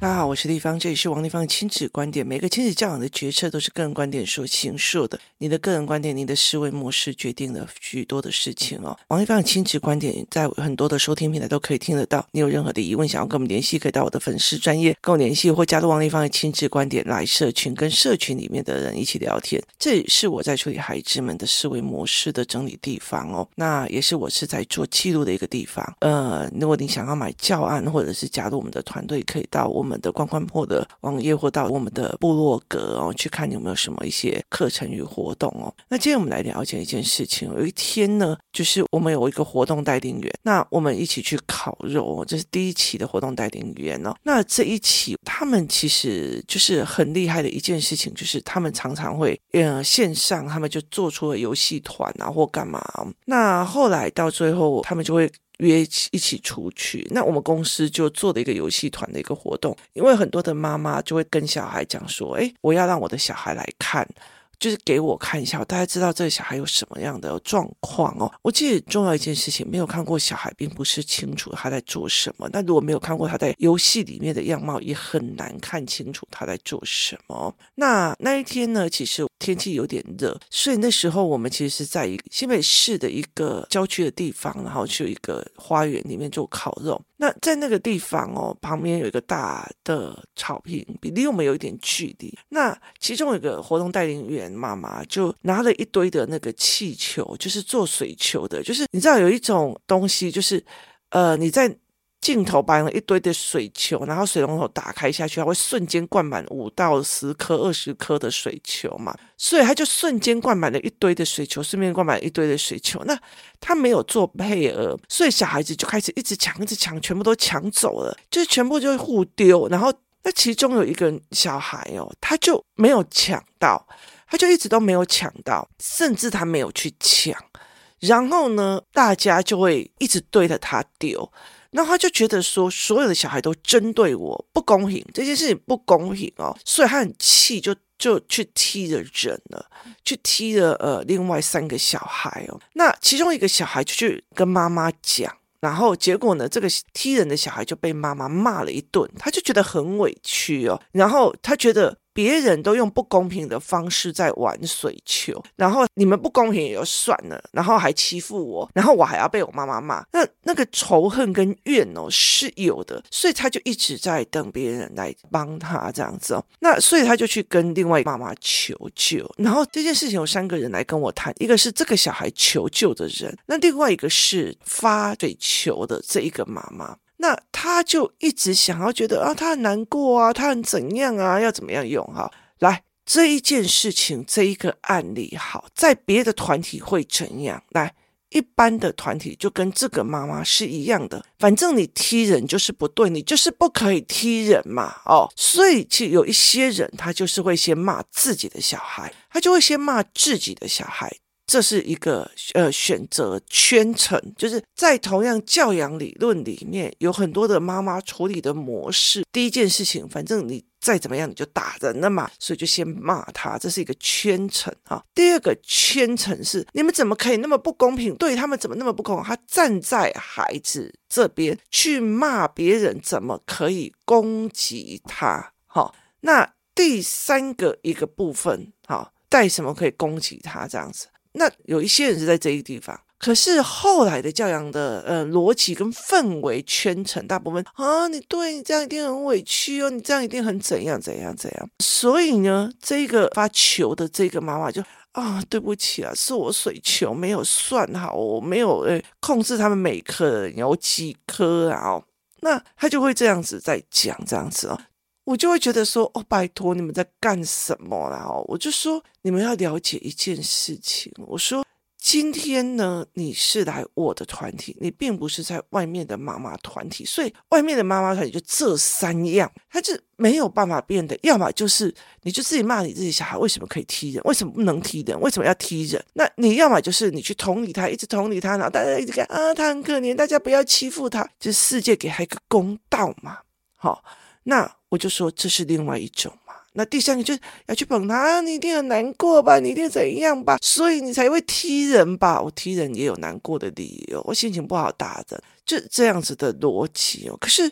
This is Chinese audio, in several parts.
大家好，我是丽芳，这里是王丽芳的亲子观点。每个亲子教养的决策都是个人观点所形塑的。你的个人观点，你的思维模式决定了许多的事情哦。王丽芳的亲子观点在很多的收听平台都可以听得到。你有任何的疑问，想要跟我们联系，可以到我的粉丝专业跟我联系，或加入王丽芳的亲子观点来社群，跟社群里面的人一起聊天。这也是我在处理孩子们的思维模式的整理地方哦。那也是我是在做记录的一个地方。呃，如果你想要买教案，或者是加入我们的团队，可以到我们。我们的关关破的网页，或到我们的部落格哦，去看有没有什么一些课程与活动哦。那今天我们来了解一件事情。有一天呢，就是我们有一个活动代领员，那我们一起去烤肉，这是第一期的活动代领员哦。那这一期他们其实就是很厉害的一件事情，就是他们常常会呃线上，他们就做出了游戏团啊或干嘛。那后来到最后，他们就会。约一起出去，那我们公司就做了一个游戏团的一个活动，因为很多的妈妈就会跟小孩讲说：“哎，我要让我的小孩来看。”就是给我看一下，大家知道这个小孩有什么样的状况哦。我记得重要一件事情，没有看过小孩，并不是清楚他在做什么。那如果没有看过他在游戏里面的样貌，也很难看清楚他在做什么。那那一天呢，其实天气有点热，所以那时候我们其实是在一个新北市的一个郊区的地方，然后去一个花园里面做烤肉。那在那个地方哦，旁边有一个大的草坪，离我们有一点距离。那其中有一个活动带领员妈妈就拿了一堆的那个气球，就是做水球的，就是你知道有一种东西，就是呃你在。镜头摆了一堆的水球，然后水龙头打开下去，它会瞬间灌满五到十颗、二十颗的水球嘛，所以他就瞬间灌满了一堆的水球，顺便灌满一堆的水球。那他没有做配额，所以小孩子就开始一直抢，一直抢，全部都抢走了，就是全部就会互丢。然后那其中有一个小孩哦，他就没有抢到，他就一直都没有抢到，甚至他没有去抢。然后呢，大家就会一直对着他丢。然后他就觉得说，所有的小孩都针对我，不公平，这件事情不公平哦，所以他很气，就就去踢了人了，去踢了呃另外三个小孩哦。那其中一个小孩就去跟妈妈讲，然后结果呢，这个踢人的小孩就被妈妈骂了一顿，他就觉得很委屈哦，然后他觉得。别人都用不公平的方式在玩水球，然后你们不公平也就算了，然后还欺负我，然后我还要被我妈妈骂，那那个仇恨跟怨哦是有的，所以他就一直在等别人来帮他这样子哦，那所以他就去跟另外妈妈求救，然后这件事情有三个人来跟我谈，一个是这个小孩求救的人，那另外一个是发水球的这一个妈妈。那他就一直想要觉得啊，他很难过啊，他很怎样啊，要怎么样用哈？来，这一件事情，这一个案例，好，在别的团体会怎样？来，一般的团体就跟这个妈妈是一样的，反正你踢人就是不对，你就是不可以踢人嘛，哦，所以就有一些人他就是会先骂自己的小孩，他就会先骂自己的小孩。这是一个呃选择圈层，就是在同样教养理论里面，有很多的妈妈处理的模式。第一件事情，反正你再怎么样，你就打人了嘛，所以就先骂他，这是一个圈层啊。第二个圈层是，你们怎么可以那么不公平？对他们怎么那么不公平？他站在孩子这边去骂别人，怎么可以攻击他？好，那第三个一个部分，好，带什么可以攻击他？这样子。那有一些人是在这一个地方，可是后来的教养的呃逻辑跟氛围圈层，大部分啊，你对你这样一定很委屈哦，你这样一定很怎样怎样怎样。所以呢，这个发球的这个妈妈就啊，对不起啊，是我水球没有算好，我没有呃控制他们每颗有几颗啊。哦，那他就会这样子在讲这样子哦。我就会觉得说，哦，拜托你们在干什么啦？哦，我就说你们要了解一件事情。我说今天呢，你是来我的团体，你并不是在外面的妈妈团体，所以外面的妈妈团体就这三样，他就没有办法变的。要么就是你就自己骂你自己小孩，为什么可以踢人？为什么不能踢人？为什么要踢人？那你要么就是你去同理他，一直同理他，然后大家一直看啊，他很可怜，大家不要欺负他，就世界给他一个公道嘛。好，那。我就说这是另外一种嘛，那第三个就是要去捧他，你一定很难过吧？你一定怎样吧？所以你才会踢人吧？我踢人也有难过的理由，我心情不好打的，就这样子的逻辑哦。可是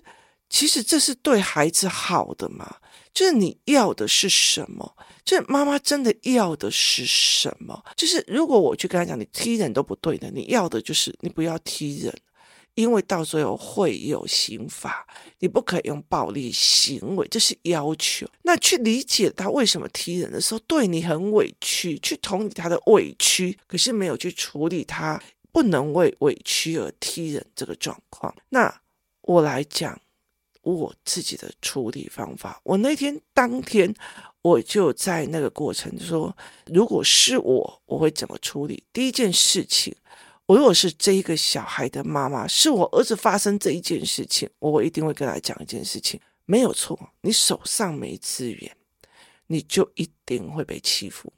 其实这是对孩子好的嘛？就是你要的是什么？就是妈妈真的要的是什么？就是如果我去跟他讲，你踢人都不对的，你要的就是你不要踢人，因为到最后会有刑罚，你不可以用暴力行为，这是要求。那去理解他为什么踢人的时候，对你很委屈，去同理他的委屈，可是没有去处理他不能为委屈而踢人这个状况。那我来讲我自己的处理方法，我那天当天。我就在那个过程说，如果是我，我会怎么处理？第一件事情，我如果是这一个小孩的妈妈，是我儿子发生这一件事情，我一定会跟他讲一件事情，没有错，你手上没资源，你就一定会被欺负，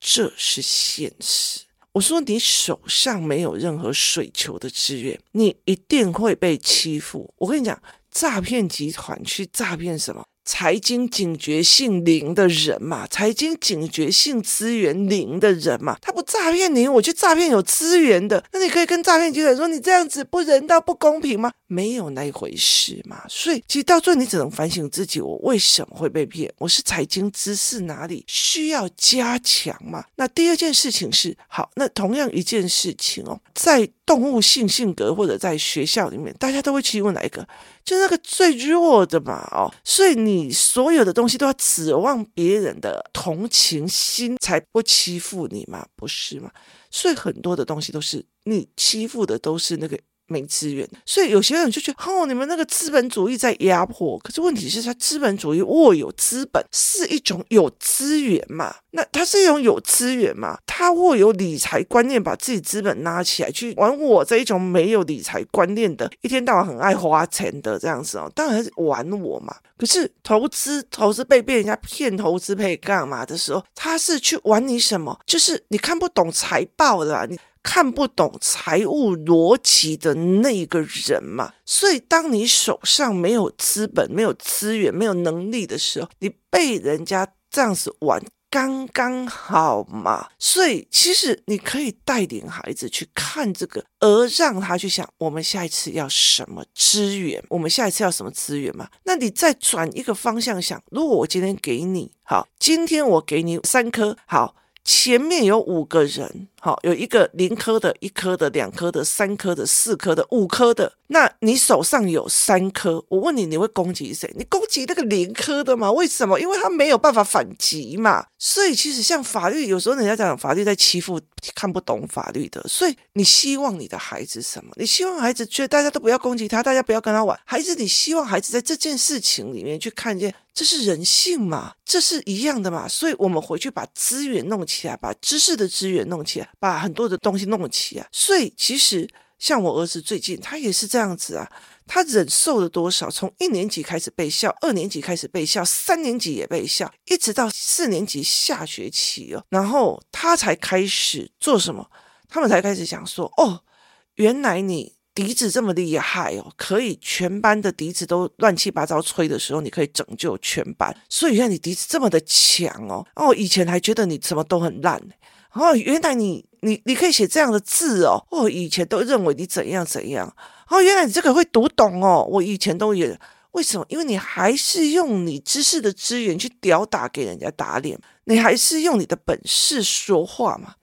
这是现实。我说你手上没有任何水球的资源，你一定会被欺负。我跟你讲，诈骗集团去诈骗什么？财经警觉性零的人嘛，财经警觉性资源零的人嘛，他不诈骗你，我去诈骗有资源的。那你可以跟诈骗集团说，你这样子不人道、不公平吗？没有那一回事嘛。所以，其实到最后你只能反省自己，我为什么会被骗？我是财经知识哪里需要加强嘛？那第二件事情是，好，那同样一件事情哦，在动物性性格或者在学校里面，大家都会去问哪一个？就那个最弱的嘛，哦，所以你所有的东西都要指望别人的同情心才不欺负你嘛，不是吗？所以很多的东西都是你欺负的，都是那个。没资源，所以有些人就觉得，哦，你们那个资本主义在压迫。可是问题是，他资本主义握有资本是一种有资源嘛？那他是一种有资源嘛？他握有理财观念，把自己资本拉起来去玩我这一种没有理财观念的，一天到晚很爱花钱的这样子哦，当然是玩我嘛。可是投资，投资被被人家骗投资被干嘛的时候，他是去玩你什么？就是你看不懂财报的啦，你。看不懂财务逻辑的那个人嘛，所以当你手上没有资本、没有资源、没有能力的时候，你被人家这样子玩，刚刚好嘛。所以其实你可以带领孩子去看这个，而让他去想：我们下一次要什么资源？我们下一次要什么资源嘛？那你再转一个方向想：如果我今天给你，好，今天我给你三颗，好。前面有五个人，好，有一个零颗的、一颗的、两颗的、三颗的、四颗的、五颗的。那你手上有三颗，我问你，你会攻击谁？你攻击那个零颗的吗？为什么？因为他没有办法反击嘛。所以其实像法律，有时候人家讲法律在欺负看不懂法律的。所以你希望你的孩子什么？你希望孩子觉得大家都不要攻击他，大家不要跟他玩。孩子，你希望孩子在这件事情里面去看见。这是人性嘛，这是一样的嘛，所以我们回去把资源弄起来，把知识的资源弄起来，把很多的东西弄起来。所以其实像我儿子最近他也是这样子啊，他忍受了多少？从一年级开始被笑，二年级开始被笑，三年级也被笑，一直到四年级下学期哦，然后他才开始做什么？他们才开始想说：“哦，原来你。”笛子这么厉害哦，可以全班的笛子都乱七八糟吹的时候，你可以拯救全班。所以原来你笛子这么的强哦，哦，以前还觉得你什么都很烂，哦，原来你你你可以写这样的字哦，哦，以前都认为你怎样怎样，哦，原来你这个会读懂哦，我以前都也为什么？因为你还是用你知识的资源去吊打给人家打脸，你还是用你的本事说话嘛。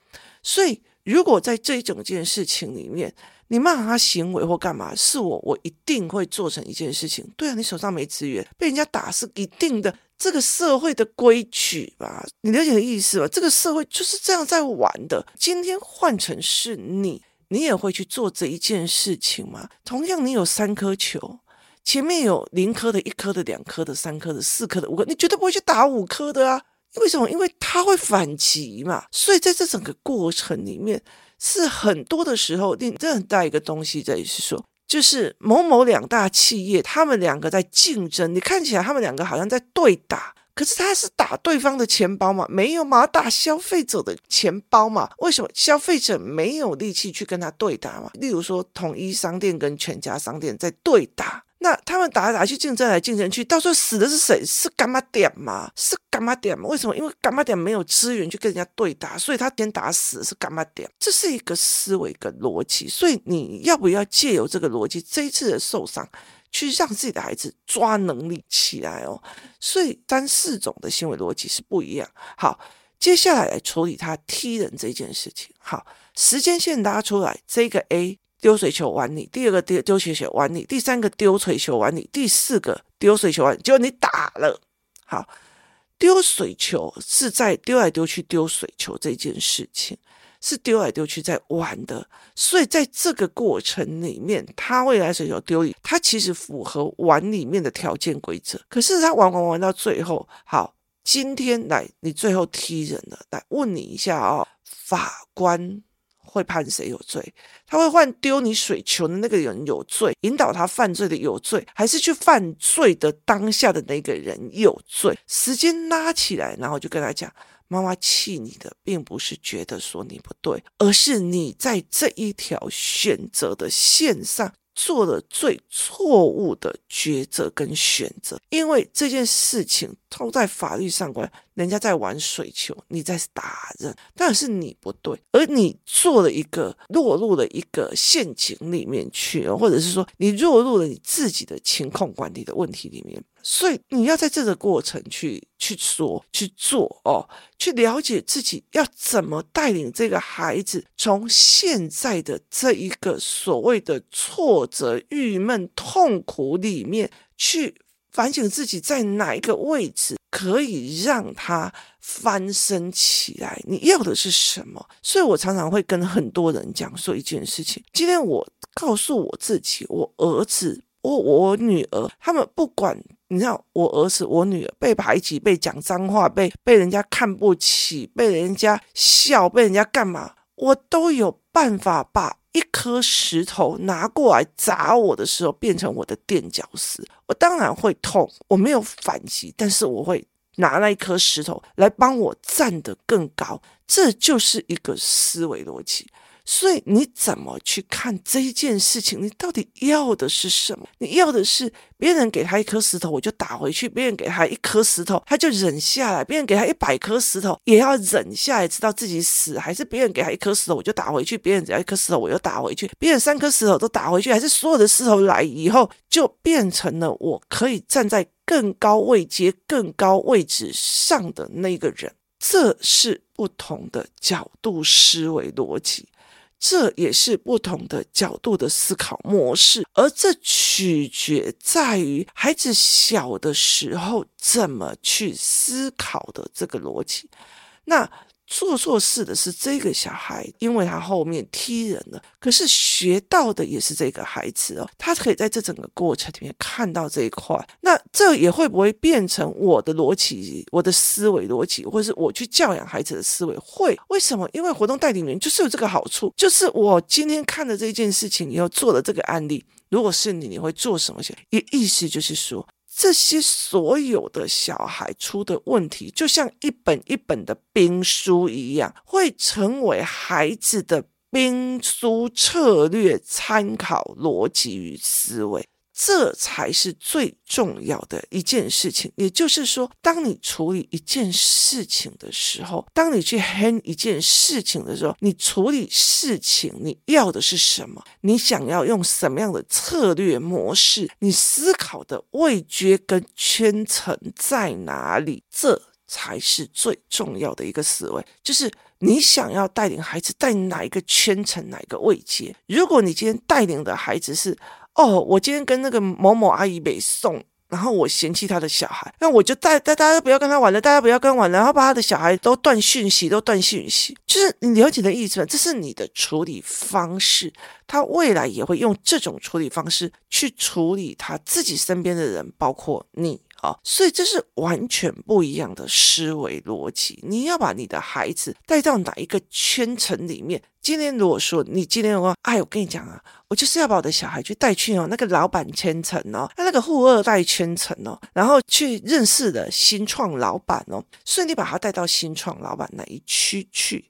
所以如果在这一整件事情里面，你骂他行为或干嘛？是我，我一定会做成一件事情。对啊，你手上没资源，被人家打是一定的，这个社会的规矩吧？你了解的意思吧？这个社会就是这样在玩的。今天换成是你，你也会去做这一件事情吗？同样，你有三颗球，前面有零颗的、一颗的、两颗的、三颗的、四颗的、五颗，你绝对不会去打五颗的啊！为什么？因为他会反击嘛。所以在这整个过程里面。是很多的时候，你这很大一个东西在于是说，就是某某两大企业，他们两个在竞争。你看起来他们两个好像在对打，可是他是打对方的钱包嘛？没有嘛？打消费者的钱包嘛？为什么消费者没有力气去跟他对打嘛？例如说，统一商店跟全家商店在对打。那他们打来打去，竞争来竞争去，到时候死的是谁？是柑仔店吗？是柑仔店吗？为什么？因为柑仔店没有资源去跟人家对打，所以他先打死的是柑仔店。这是一个思维跟逻辑，所以你要不要借由这个逻辑，这一次的受伤，去让自己的孩子抓能力起来哦。所以三四种的行为逻辑是不一样。好，接下来来处理他踢人这件事情。好，时间线拉出来，这个 A 丢水球玩你，第二个丢丢水球玩你，第三个丢水球玩你，第四个丢水球玩你，结果你打了。好。丢水球是在丢来丢去丢水球这件事情，是丢来丢去在玩的，所以在这个过程里面，他未来水球丢，他其实符合玩里面的条件规则。可是他玩玩玩到最后，好，今天来你最后踢人了，来问你一下、哦，法官。会判谁有罪？他会换丢你水球的那个人有罪，引导他犯罪的有罪，还是去犯罪的当下的那个人有罪？时间拉起来，然后就跟他讲：妈妈气你的，并不是觉得说你不对，而是你在这一条选择的线上。做了最错误的抉择跟选择，因为这件事情都在法律上关，人家在玩水球，你在打人，但是你不对，而你做了一个落入了一个陷阱里面去，或者是说你落入了你自己的情况管理的问题里面。所以你要在这个过程去去说去做哦，去了解自己要怎么带领这个孩子从现在的这一个所谓的挫折、郁闷、痛苦里面去反省自己在哪一个位置可以让他翻身起来。你要的是什么？所以我常常会跟很多人讲说一件事情。今天我告诉我自己，我儿子。我我女儿，他们不管，你知道，我儿子、我女儿被排挤、被讲脏话、被被人家看不起、被人家笑、被人家干嘛，我都有办法把一颗石头拿过来砸我的时候，变成我的垫脚石。我当然会痛，我没有反击，但是我会拿那一颗石头来帮我站得更高。这就是一个思维逻辑。所以你怎么去看这一件事情？你到底要的是什么？你要的是别人给他一颗石头，我就打回去；别人给他一颗石头，他就忍下来；别人给他一百颗石头，也要忍下来，直到自己死；还是别人给他一颗石头，我就打回去；别人只要一颗石头，我又打回去；别人三颗石头都打回去，还是所有的石头来以后，就变成了我可以站在更高位阶、更高位置上的那个人。这是不同的角度思维逻辑。这也是不同的角度的思考模式，而这取决在于孩子小的时候怎么去思考的这个逻辑。那。做错事的是这个小孩，因为他后面踢人了。可是学到的也是这个孩子哦，他可以在这整个过程里面看到这一块。那这也会不会变成我的逻辑、我的思维逻辑，或是我去教养孩子的思维？会？为什么？因为活动带领人就是有这个好处，就是我今天看了这件事情以后做了这个案例，如果是你，你会做什么？意意思就是说。这些所有的小孩出的问题，就像一本一本的兵书一样，会成为孩子的兵书策略参考逻辑与思维。这才是最重要的一件事情。也就是说，当你处理一件事情的时候，当你去 handle 一件事情的时候，你处理事情，你要的是什么？你想要用什么样的策略模式？你思考的位阶跟圈层在哪里？这才是最重要的一个思维。就是你想要带领孩子带哪一个圈层、哪一个位阶？如果你今天带领的孩子是。哦，我今天跟那个某某阿姨北送，然后我嫌弃他的小孩，那我就带带大家不要跟他玩了，大家不要跟他玩了，然后把他的小孩都断讯息，都断讯息，就是你了解的意思吗？这是你的处理方式，他未来也会用这种处理方式去处理他自己身边的人，包括你。所以这是完全不一样的思维逻辑。你要把你的孩子带到哪一个圈层里面？今天如果说你今天说，哎，我跟你讲啊，我就是要把我的小孩去带去哦那个老板圈层哦，那那个富二代圈层哦，然后去认识的新创老板哦，所以你把他带到新创老板那一区去。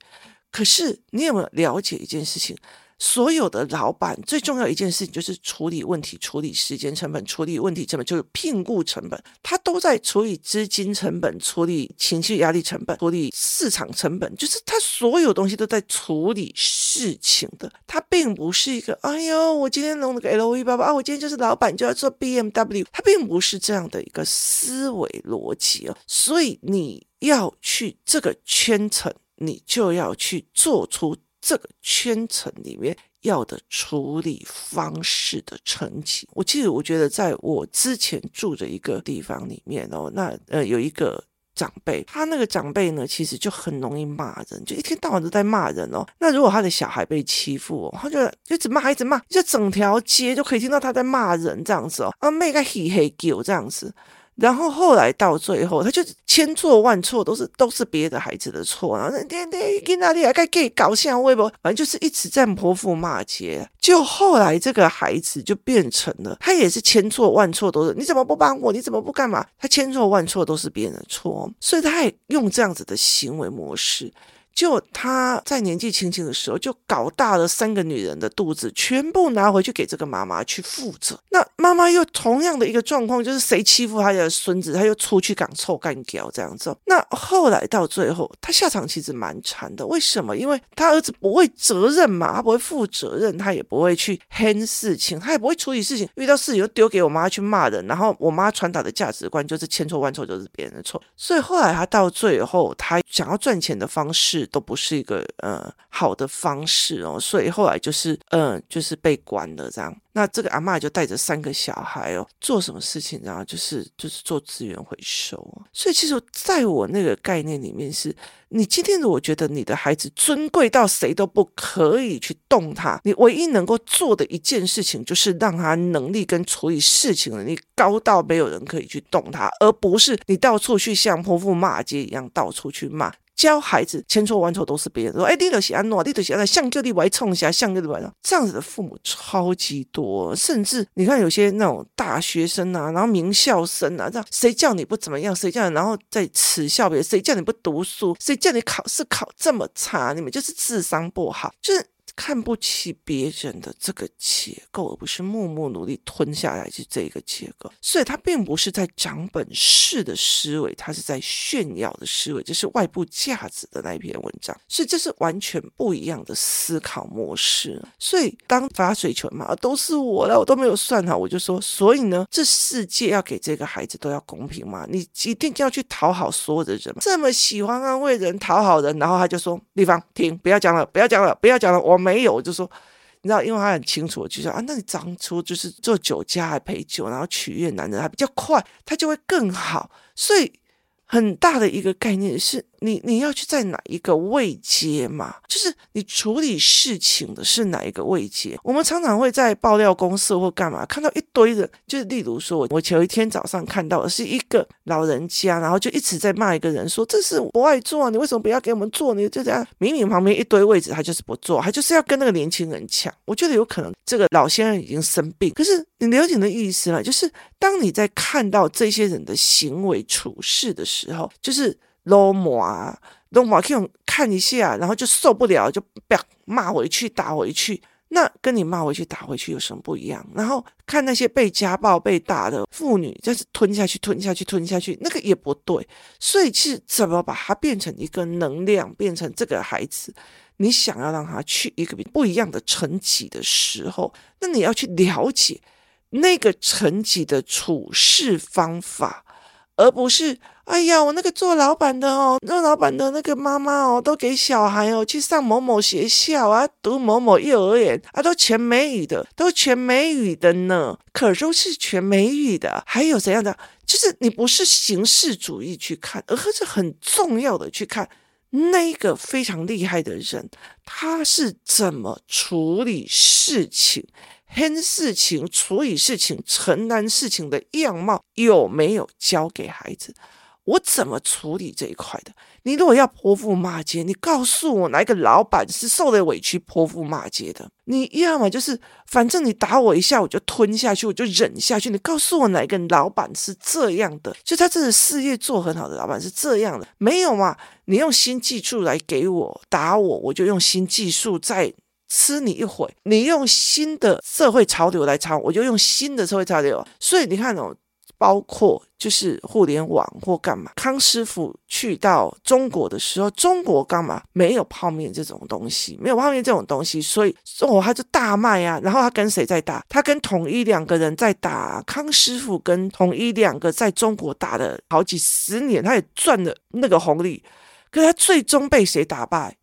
可是你有没有了解一件事情？所有的老板最重要一件事情就是处理问题、处理时间成本、处理问题成本，就是聘雇成本，他都在处理资金成本、处理情绪压力成本、处理市场成本，就是他所有东西都在处理事情的。他并不是一个，哎呦，我今天弄了个 LV 包包啊，我今天就是老板就要做 BMW，他并不是这样的一个思维逻辑哦。所以你要去这个圈层，你就要去做出。这个圈层里面要的处理方式的层级，我记得，我觉得在我之前住的一个地方里面哦，那呃有一个长辈，他那个长辈呢，其实就很容易骂人，就一天到晚都在骂人哦。那如果他的小孩被欺负哦，他就一直骂，一直骂，就整条街就可以听到他在骂人这样子哦，啊，每个嘿嘿叫这样子。然后后来到最后，他就千错万错都是都是别的孩子的错，然后那天天跟哪里还该给搞笑微博，反正就是一直在泼妇骂街。就后来这个孩子就变成了，他也是千错万错都是你怎么不帮我？你怎么不干嘛？他千错万错都是别人的错，所以他也用这样子的行为模式。就他在年纪轻轻的时候，就搞大了三个女人的肚子，全部拿回去给这个妈妈去负责。那妈妈又同样的一个状况，就是谁欺负他的孙子，他又出去赶臭干譙这样子。那后来到最后，他下场其实蛮惨的。为什么？因为他儿子不会责任嘛，他不会负责任，他也不会去 hang 事情，他也不会处理事情。遇到事情就丢给我妈去骂人，然后我妈传达的价值观就是千错万错都是别人的错。所以后来他到最后，他想要赚钱的方式。都不是一个呃好的方式哦，所以后来就是嗯、就是被关了这样。那这个阿嬷就带着三个小孩哦，做什么事情？然后就是就是做资源回收。所以其实在我那个概念里面是，是你今天如果觉得你的孩子尊贵到谁都不可以去动他，你唯一能够做的一件事情，就是让他能力跟处理事情能力高到没有人可以去动他，而不是你到处去像泼妇骂街一样到处去骂。教孩子千错万错都是别人说，哎，你都是安诺，你都是安诺，像就你歪冲一下，像就你歪冲，这样子的父母超级多，甚至你看有些那种大学生啊，然后名校生啊，这样谁叫你不怎么样，谁叫你，然后在耻笑别人，谁叫你不读书，谁叫你考试考这么差，你们就是智商不好，就是。看不起别人的这个结构，而不是默默努力吞下来是这个结构，所以他并不是在长本事的思维，他是在炫耀的思维，这是外部价值的那一篇文章，所以这是完全不一样的思考模式。所以当发水球嘛，都是我了，我都没有算好，我就说，所以呢，这世界要给这个孩子都要公平嘛，你一定就要去讨好所有的人，这么喜欢安慰人、讨好人，然后他就说，丽芳，停，不要讲了，不要讲了，不要讲了，我。没有，就说，你知道，因为他很清楚，就说啊，那你当初就是做酒家还陪酒，然后取悦男人还比较快，他就会更好，所以。很大的一个概念是你你要去在哪一个位阶嘛？就是你处理事情的是哪一个位阶？我们常常会在爆料公司或干嘛看到一堆人，就是例如说，我前一天早上看到的是一个老人家，然后就一直在骂一个人说：“这是不爱做，你为什么不要给我们做？你就这样，明明旁边一堆位置，他就是不做，他就是要跟那个年轻人抢。”我觉得有可能这个老先生已经生病，可是你了解的意思吗？就是当你在看到这些人的行为处事的，时候就是罗马啊，罗马可以看一下，然后就受不了，就啪骂回去，打回去。那跟你骂回去、打回去有什么不一样？然后看那些被家暴、被打的妇女，就是吞下去、吞下去、吞下去，那个也不对。所以是怎么把它变成一个能量，变成这个孩子，你想要让他去一个不一样的层级的时候，那你要去了解那个层级的处事方法。而不是，哎呀，我那个做老板的哦，做老板的那个妈妈哦，都给小孩哦去上某某学校啊，读某某幼儿园啊，都全美语的，都全美语的呢，可都是全美语的。还有怎样的？就是你不是形式主义去看，而是很重要的去看那个非常厉害的人，他是怎么处理事情。看事情、处理事情、承担事情的样貌有没有教给孩子？我怎么处理这一块的？你如果要泼妇骂街，你告诉我哪一个老板是受了委屈泼妇骂街的？你要么就是反正你打我一下，我就吞下去，我就忍下去。你告诉我哪一个老板是这样的？就他这个事业做很好的老板是这样的？没有嘛？你用新技术来给我打我，我就用新技术再。吃你一回，你用新的社会潮流来抄，我就用新的社会潮流。所以你看哦。包括就是互联网或干嘛，康师傅去到中国的时候，中国干嘛没有泡面这种东西，没有泡面这种东西，所以哦，他就大卖啊。然后他跟谁在打？他跟统一两个人在打。康师傅跟统一两个在中国打了好几十年，他也赚了那个红利。可是他最终被谁打败？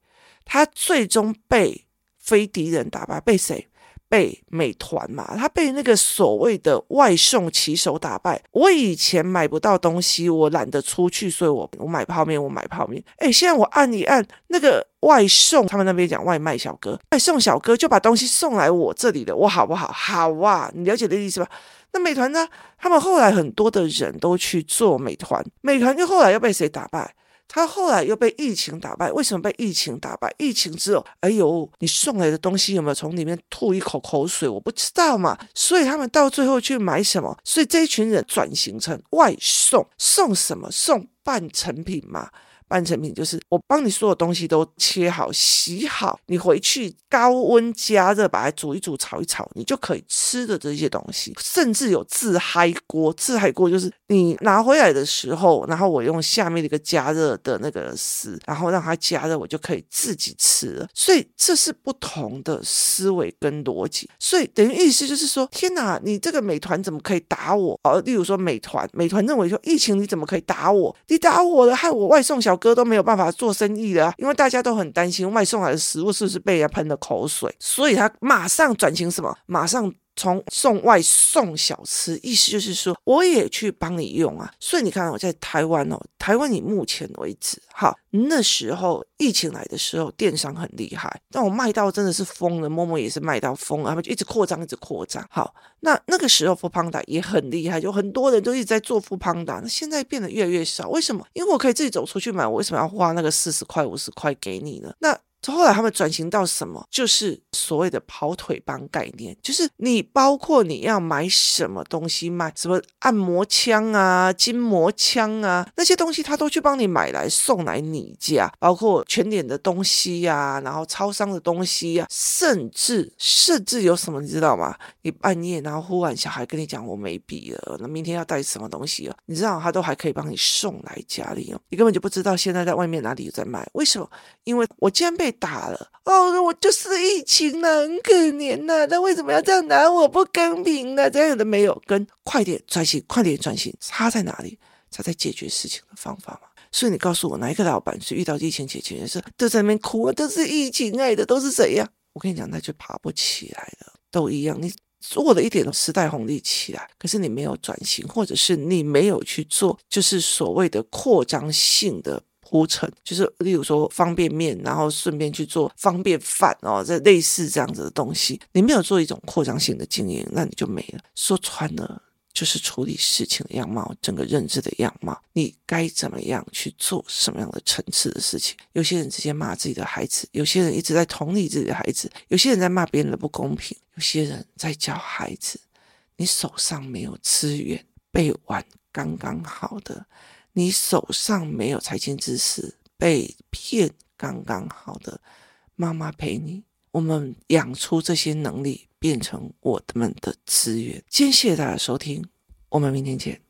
他最终被非敌人打败，被谁？被美团嘛，他被那个所谓的外送骑手打败。我以前买不到东西，我懒得出去，所以我我买泡面，我买泡面。哎，现在我按一按那个外送，他们那边讲外卖小哥，外送小哥就把东西送来我这里了，我好不好？好啊，你了解这意思吧？那美团呢？他们后来很多的人都去做美团，美团就后来又被谁打败？他后来又被疫情打败，为什么被疫情打败？疫情之后，哎呦，你送来的东西有没有从里面吐一口口水？我不知道嘛。所以他们到最后去买什么？所以这一群人转型成外送，送什么？送半成品嘛。半成品就是我帮你所有东西都切好、洗好，你回去高温加热，把它煮一煮、炒一炒，你就可以吃的这些东西。甚至有自嗨锅，自嗨锅就是你拿回来的时候，然后我用下面的一个加热的那个丝，然后让它加热，我就可以自己吃了。所以这是不同的思维跟逻辑。所以等于意思就是说，天哪，你这个美团怎么可以打我？哦，例如说美团，美团认为说疫情你怎么可以打我？你打我了，害我外送小哥都没有办法做生意了，因为大家都很担心外送来的食物是不是被人家喷了口水，所以他马上转型什么？马上。从送外送小吃，意思就是说，我也去帮你用啊。所以你看，我在台湾哦，台湾你目前为止，好，那时候疫情来的时候，电商很厉害，但我卖到真的是疯了，陌陌也是卖到疯了，他们就一直扩张，一直扩张。好，那那个时候富胖达也很厉害，有很多人都一直在做富胖达那现在变得越来越少，为什么？因为我可以自己走出去买，我为什么要花那个四十块、五十块给你呢？那后来他们转型到什么？就是所谓的跑腿帮概念，就是你包括你要买什么东西，买什么按摩枪啊、筋膜枪啊那些东西，他都去帮你买来送来你家，包括全脸的东西呀、然后超商的东西呀、甚至甚至有什么你知道吗？你半夜然后忽然小孩跟你讲我没笔了，那明天要带什么东西哦？你知道他都还可以帮你送来家里哦，你根本就不知道现在在外面哪里有在卖，为什么？因为我竟然被。打了哦，我就是疫情了，很可怜呐。那为什么要这样拿我不公平呢？这样的没有跟快点转型，快点转型，差在哪里？差在解决事情的方法嘛。所以你告诉我，哪一个老板是遇到疫情解决的事都在那边哭啊？都是疫情爱的，都是谁呀？我跟你讲，那就爬不起来了，都一样。你做了一点时代红利起来，可是你没有转型，或者是你没有去做，就是所谓的扩张性的。铺陈就是，例如说方便面，然后顺便去做方便饭哦，这类似这样子的东西，你没有做一种扩张性的经营，那你就没了。说穿了，就是处理事情的样貌，整个认知的样貌，你该怎么样去做什么样的层次的事情？有些人直接骂自己的孩子，有些人一直在同理自己的孩子，有些人在骂别人的不公平，有些人在教孩子，你手上没有资源，被玩刚刚好的。你手上没有财经知识，被骗刚刚好的，妈妈陪你，我们养出这些能力，变成我们的资源。今天谢谢大家收听，我们明天见。